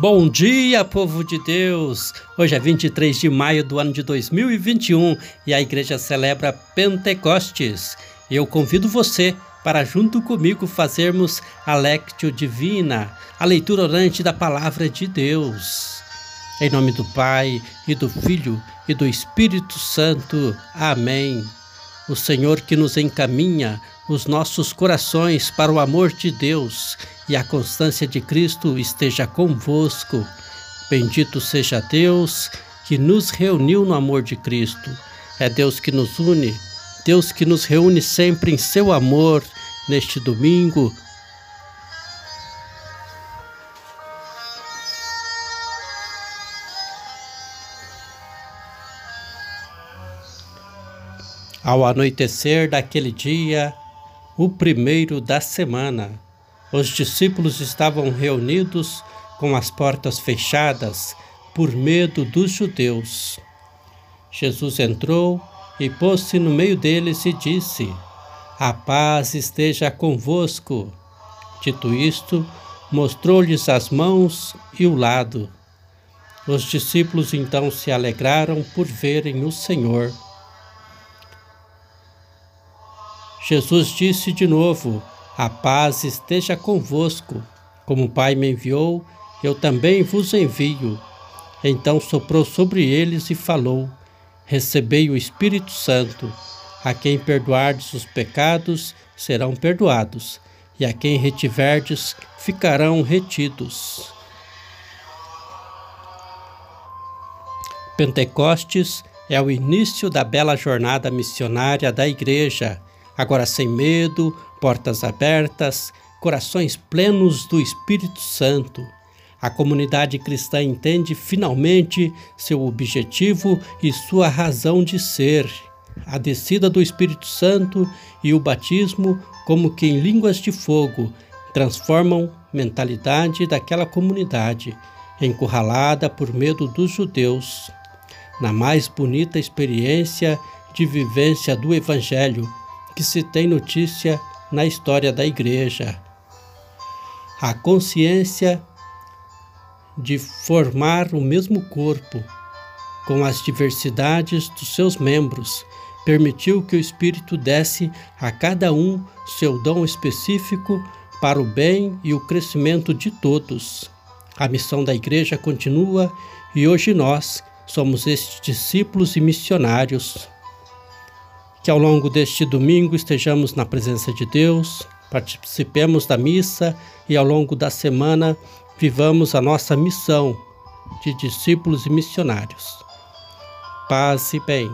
Bom dia, povo de Deus! Hoje é 23 de maio do ano de 2021 e a igreja celebra Pentecostes. Eu convido você para, junto comigo, fazermos a Lectio Divina, a leitura orante da Palavra de Deus. Em nome do Pai, e do Filho, e do Espírito Santo. Amém. O Senhor que nos encaminha os nossos corações para o amor de Deus e a constância de Cristo esteja convosco. Bendito seja Deus que nos reuniu no amor de Cristo. É Deus que nos une, Deus que nos reúne sempre em seu amor neste domingo. Ao anoitecer daquele dia, o primeiro da semana. Os discípulos estavam reunidos com as portas fechadas por medo dos judeus. Jesus entrou e pôs-se no meio deles e disse: A paz esteja convosco. Dito isto, mostrou-lhes as mãos e o lado. Os discípulos então se alegraram por verem o Senhor. Jesus disse de novo: A paz esteja convosco. Como o Pai me enviou, eu também vos envio. Então soprou sobre eles e falou: Recebei o Espírito Santo. A quem perdoardes os pecados, serão perdoados, e a quem retiverdes, ficarão retidos. Pentecostes é o início da bela jornada missionária da Igreja agora sem medo, portas abertas, corações plenos do Espírito Santo. A comunidade cristã entende finalmente seu objetivo e sua razão de ser. A descida do Espírito Santo e o batismo, como que em línguas de fogo, transformam mentalidade daquela comunidade, encurralada por medo dos judeus. Na mais bonita experiência de vivência do Evangelho, que se tem notícia na história da Igreja. A consciência de formar o mesmo corpo, com as diversidades dos seus membros, permitiu que o Espírito desse a cada um seu dom específico para o bem e o crescimento de todos. A missão da Igreja continua e hoje nós somos estes discípulos e missionários. Que ao longo deste domingo estejamos na presença de Deus, participemos da missa e ao longo da semana vivamos a nossa missão de discípulos e missionários. Paz e bem.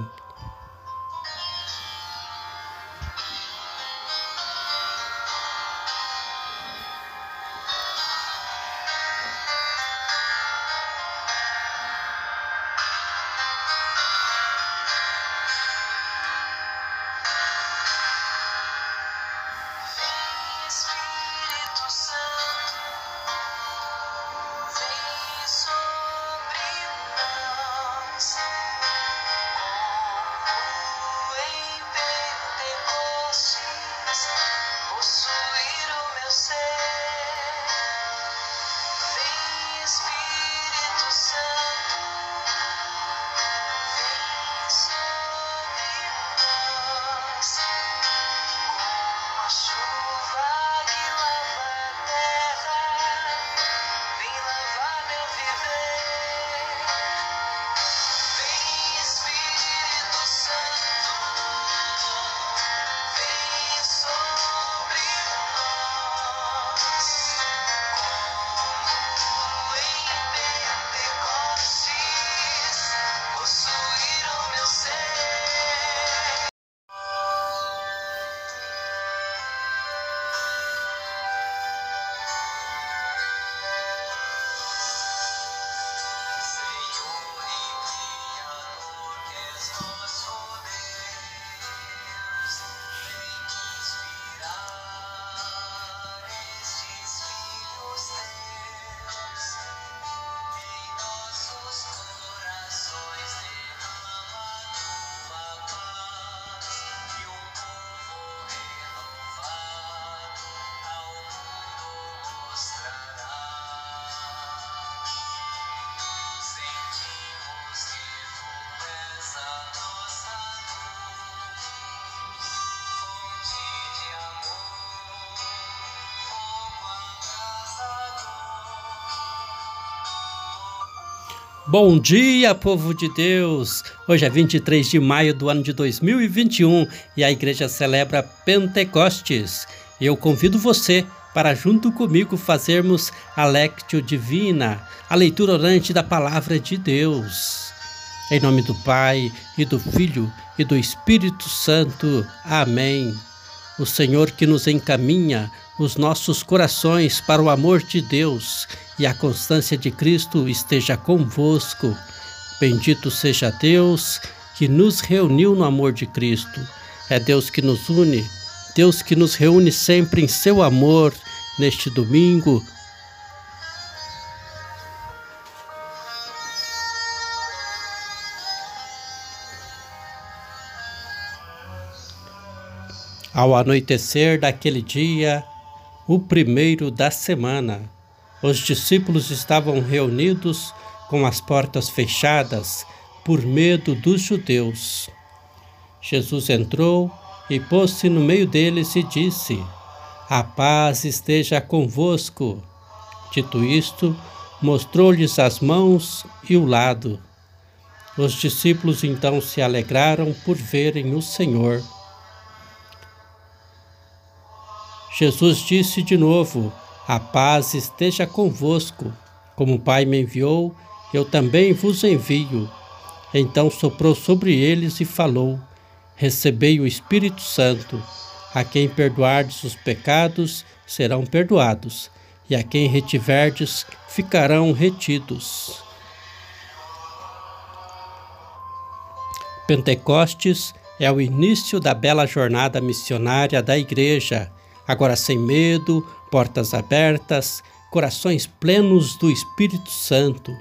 Bom dia, povo de Deus! Hoje é 23 de maio do ano de 2021 e a igreja celebra Pentecostes. Eu convido você para, junto comigo, fazermos a Lectio Divina, a leitura orante da Palavra de Deus. Em nome do Pai, e do Filho, e do Espírito Santo. Amém. O Senhor que nos encaminha os nossos corações para o amor de Deus e a constância de Cristo esteja convosco. Bendito seja Deus que nos reuniu no amor de Cristo. É Deus que nos une, Deus que nos reúne sempre em seu amor neste domingo. Ao anoitecer daquele dia, o primeiro da semana, os discípulos estavam reunidos com as portas fechadas por medo dos judeus. Jesus entrou e pôs-se no meio deles e disse: A paz esteja convosco. Dito isto, mostrou-lhes as mãos e o lado. Os discípulos então se alegraram por verem o Senhor. Jesus disse de novo: a paz esteja convosco. Como o Pai me enviou, eu também vos envio. Então soprou sobre eles e falou: Recebei o Espírito Santo. A quem perdoardes os pecados, serão perdoados, e a quem retiverdes, ficarão retidos. Pentecostes é o início da bela jornada missionária da Igreja, agora sem medo, portas abertas, corações plenos do Espírito Santo.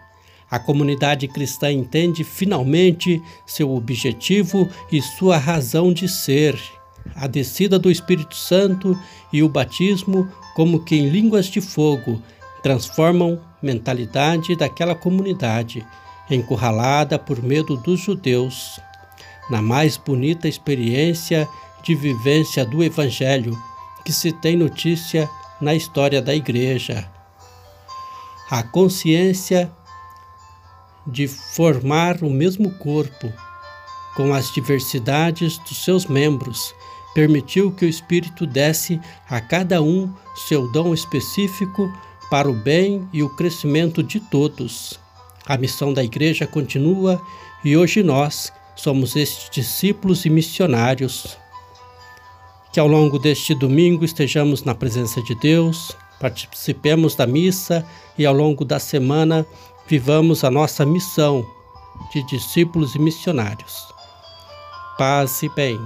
A comunidade cristã entende finalmente seu objetivo e sua razão de ser. A descida do Espírito Santo e o batismo, como que em línguas de fogo, transformam mentalidade daquela comunidade, encurralada por medo dos judeus, na mais bonita experiência de vivência do Evangelho que se tem notícia na história da Igreja. A consciência de formar o mesmo corpo, com as diversidades dos seus membros, permitiu que o Espírito desse a cada um seu dom específico para o bem e o crescimento de todos. A missão da Igreja continua e hoje nós somos estes discípulos e missionários. Que ao longo deste domingo estejamos na presença de Deus, participemos da missa e ao longo da semana vivamos a nossa missão de discípulos e missionários. Paz e bem.